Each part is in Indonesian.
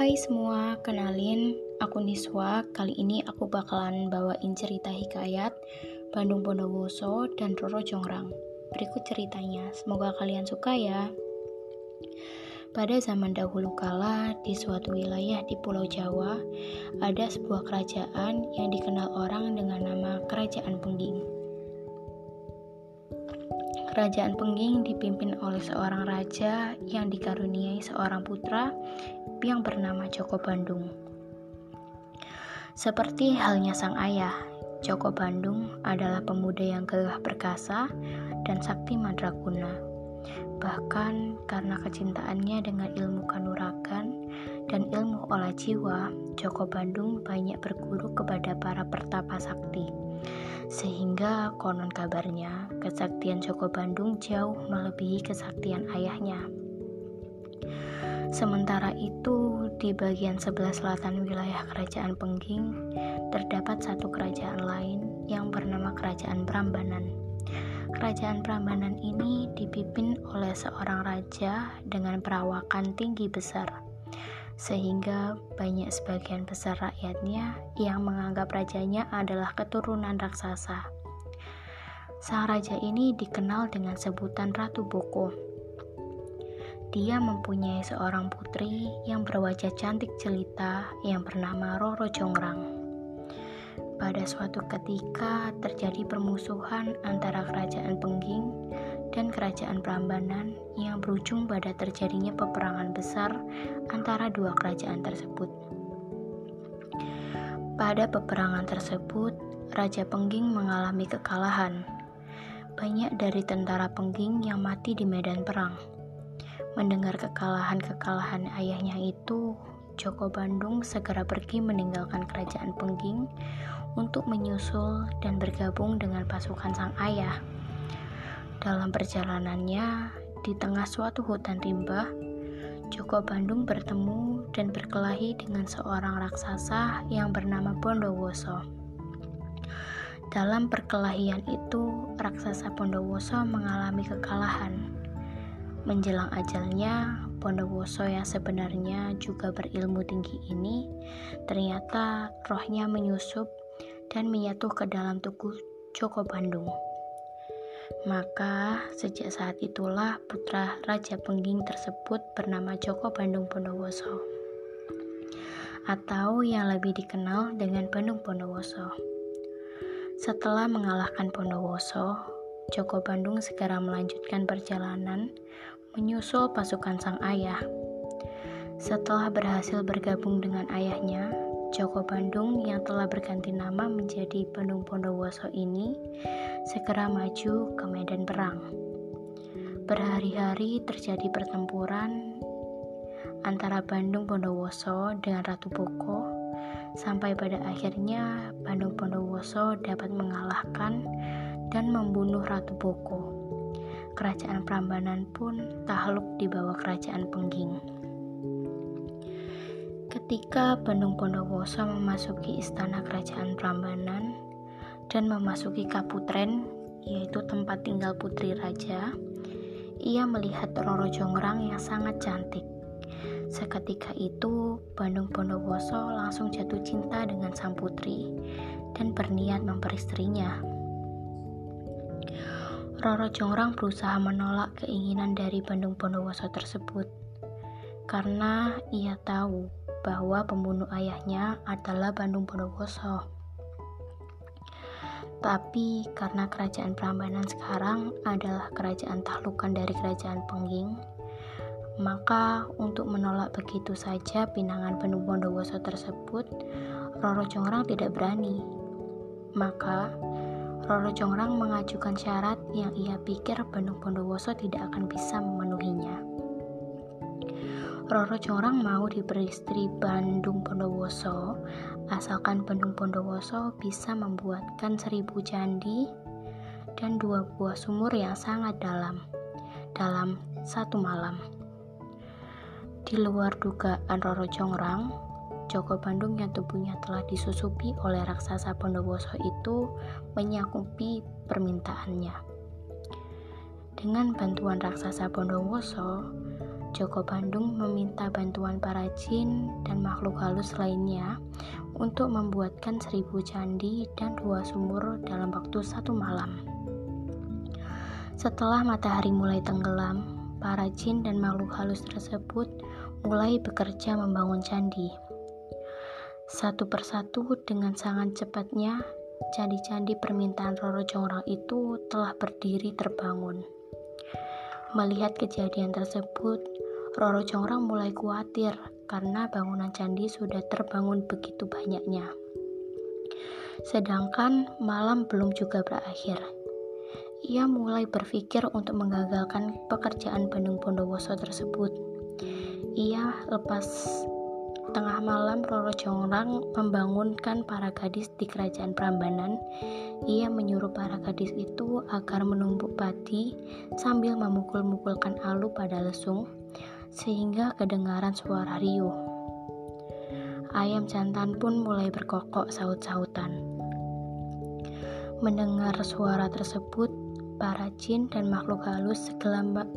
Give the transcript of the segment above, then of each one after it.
Hai semua, kenalin aku Niswa. Kali ini aku bakalan bawain cerita hikayat Bandung Bondowoso dan Roro Jongrang. Berikut ceritanya, semoga kalian suka ya. Pada zaman dahulu kala, di suatu wilayah di Pulau Jawa, ada sebuah kerajaan yang dikenal orang dengan nama Kerajaan Pengging. Kerajaan Pengging dipimpin oleh seorang raja yang dikaruniai seorang putra yang bernama Joko Bandung. Seperti halnya sang ayah, Joko Bandung adalah pemuda yang gagah perkasa dan sakti mandraguna. Bahkan karena kecintaannya dengan ilmu kanuragan dan ilmu olah jiwa, Joko Bandung banyak berguru kepada para pertapa sakti sehingga konon kabarnya kesaktian Joko Bandung jauh melebihi kesaktian ayahnya. Sementara itu, di bagian sebelah selatan wilayah Kerajaan Pengging, terdapat satu kerajaan lain yang bernama Kerajaan Prambanan. Kerajaan Prambanan ini dipimpin oleh seorang raja dengan perawakan tinggi besar sehingga banyak sebagian besar rakyatnya yang menganggap rajanya adalah keturunan raksasa. Sang raja ini dikenal dengan sebutan Ratu Boko. Dia mempunyai seorang putri yang berwajah cantik jelita yang bernama Roro Jongrang. Pada suatu ketika terjadi permusuhan antara kerajaan Pengging dan kerajaan Prambanan yang berujung pada terjadinya peperangan besar antara dua kerajaan tersebut. Pada peperangan tersebut, Raja Pengging mengalami kekalahan. Banyak dari tentara Pengging yang mati di medan perang. Mendengar kekalahan-kekalahan ayahnya itu, Joko Bandung segera pergi meninggalkan kerajaan Pengging untuk menyusul dan bergabung dengan pasukan sang ayah. Dalam perjalanannya, di tengah suatu hutan rimba, Joko Bandung bertemu dan berkelahi dengan seorang raksasa yang bernama Bondowoso. Dalam perkelahian itu, raksasa Bondowoso mengalami kekalahan. Menjelang ajalnya, Bondowoso yang sebenarnya juga berilmu tinggi ini ternyata rohnya menyusup dan menyatu ke dalam tubuh Joko Bandung. Maka sejak saat itulah putra Raja Pengging tersebut bernama Joko Bandung Bondowoso atau yang lebih dikenal dengan Bandung Bondowoso. Setelah mengalahkan Bondowoso, Joko Bandung segera melanjutkan perjalanan menyusul pasukan sang ayah. Setelah berhasil bergabung dengan ayahnya, Joko Bandung yang telah berganti nama menjadi Bandung Bondowoso ini segera maju ke medan perang. Berhari-hari terjadi pertempuran antara Bandung Bondowoso dengan Ratu Boko sampai pada akhirnya Bandung Bondowoso dapat mengalahkan dan membunuh Ratu Boko. Kerajaan Prambanan pun takluk di bawah kerajaan Pengging. Ketika Bandung Bondowoso memasuki istana kerajaan Prambanan dan memasuki Kaputren, yaitu tempat tinggal putri raja, ia melihat Roro Jongrang yang sangat cantik. Seketika itu, Bandung Bondowoso langsung jatuh cinta dengan sang putri dan berniat memperistrinya. Roro Jongrang berusaha menolak keinginan dari Bandung Bondowoso tersebut karena ia tahu bahwa pembunuh ayahnya adalah Bandung Bondowoso. Tapi karena kerajaan Prambanan sekarang adalah kerajaan tahlukan dari kerajaan Pengging, maka untuk menolak begitu saja pinangan Bandung Bondowoso tersebut, Roro Jongrang tidak berani. Maka Roro Jongrang mengajukan syarat yang ia pikir Bandung Bondowoso tidak akan bisa memenuhinya. Roro Jorang mau diperistri Bandung Bondowoso asalkan Bandung Bondowoso bisa membuatkan seribu candi dan dua buah sumur yang sangat dalam dalam satu malam. Di luar dugaan Roro Jongrang, Joko Bandung yang tubuhnya telah disusupi oleh raksasa Bondowoso itu menyakupi permintaannya. Dengan bantuan raksasa Bondowoso, Joko Bandung meminta bantuan para jin dan makhluk halus lainnya untuk membuatkan seribu candi dan dua sumur dalam waktu satu malam. Setelah matahari mulai tenggelam, para jin dan makhluk halus tersebut mulai bekerja membangun candi. Satu persatu dengan sangat cepatnya, candi-candi permintaan Roro Jongrang itu telah berdiri terbangun. Melihat kejadian tersebut, Roro Jongrang mulai khawatir karena bangunan candi sudah terbangun begitu banyaknya. Sedangkan malam belum juga berakhir. Ia mulai berpikir untuk menggagalkan pekerjaan Bandung Bondowoso tersebut. Ia lepas tengah malam Roro Jongrang membangunkan para gadis di kerajaan Prambanan. Ia menyuruh para gadis itu agar menumbuk padi sambil memukul-mukulkan alu pada lesung sehingga kedengaran suara riuh. Ayam jantan pun mulai berkokok saut-sautan. Mendengar suara tersebut, para jin dan makhluk halus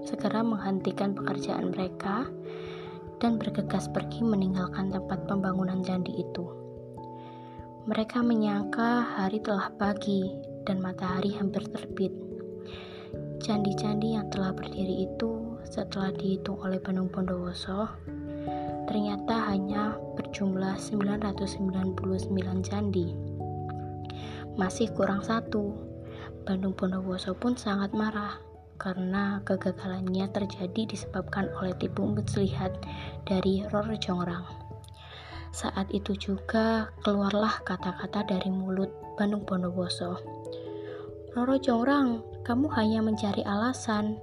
segera menghentikan pekerjaan mereka dan bergegas pergi meninggalkan tempat pembangunan candi itu. Mereka menyangka hari telah pagi dan matahari hampir terbit. Candi-candi yang telah berdiri itu setelah dihitung oleh Bandung Bondowoso ternyata hanya berjumlah 999 candi. Masih kurang satu. Bandung Bondowoso pun sangat marah karena kegagalannya terjadi disebabkan oleh tipu muslihat dari Roro Jongrang. Saat itu juga keluarlah kata-kata dari mulut Bandung Bondowoso. Roro Jongrang, kamu hanya mencari alasan.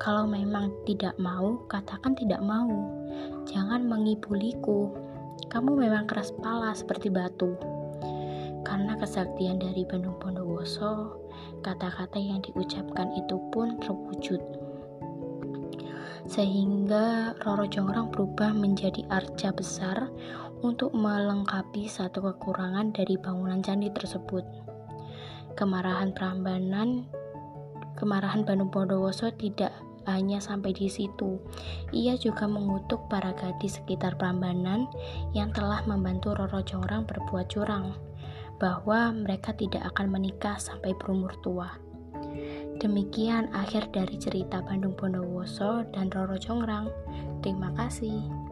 Kalau memang tidak mau, katakan tidak mau. Jangan mengibuliku. Kamu memang keras kepala seperti batu. Karena kesaktian dari Bandung Bondowoso, kata-kata yang diucapkan itu pun terwujud. Sehingga Roro Jongrang berubah menjadi arca besar untuk melengkapi satu kekurangan dari bangunan candi tersebut. Kemarahan Prambanan, kemarahan Bandung Bondowoso tidak hanya sampai di situ. Ia juga mengutuk para gadis sekitar Prambanan yang telah membantu Roro Jongrang berbuat curang bahwa mereka tidak akan menikah sampai berumur tua. Demikian akhir dari cerita Bandung Bondowoso dan Roro Jongrang. Terima kasih.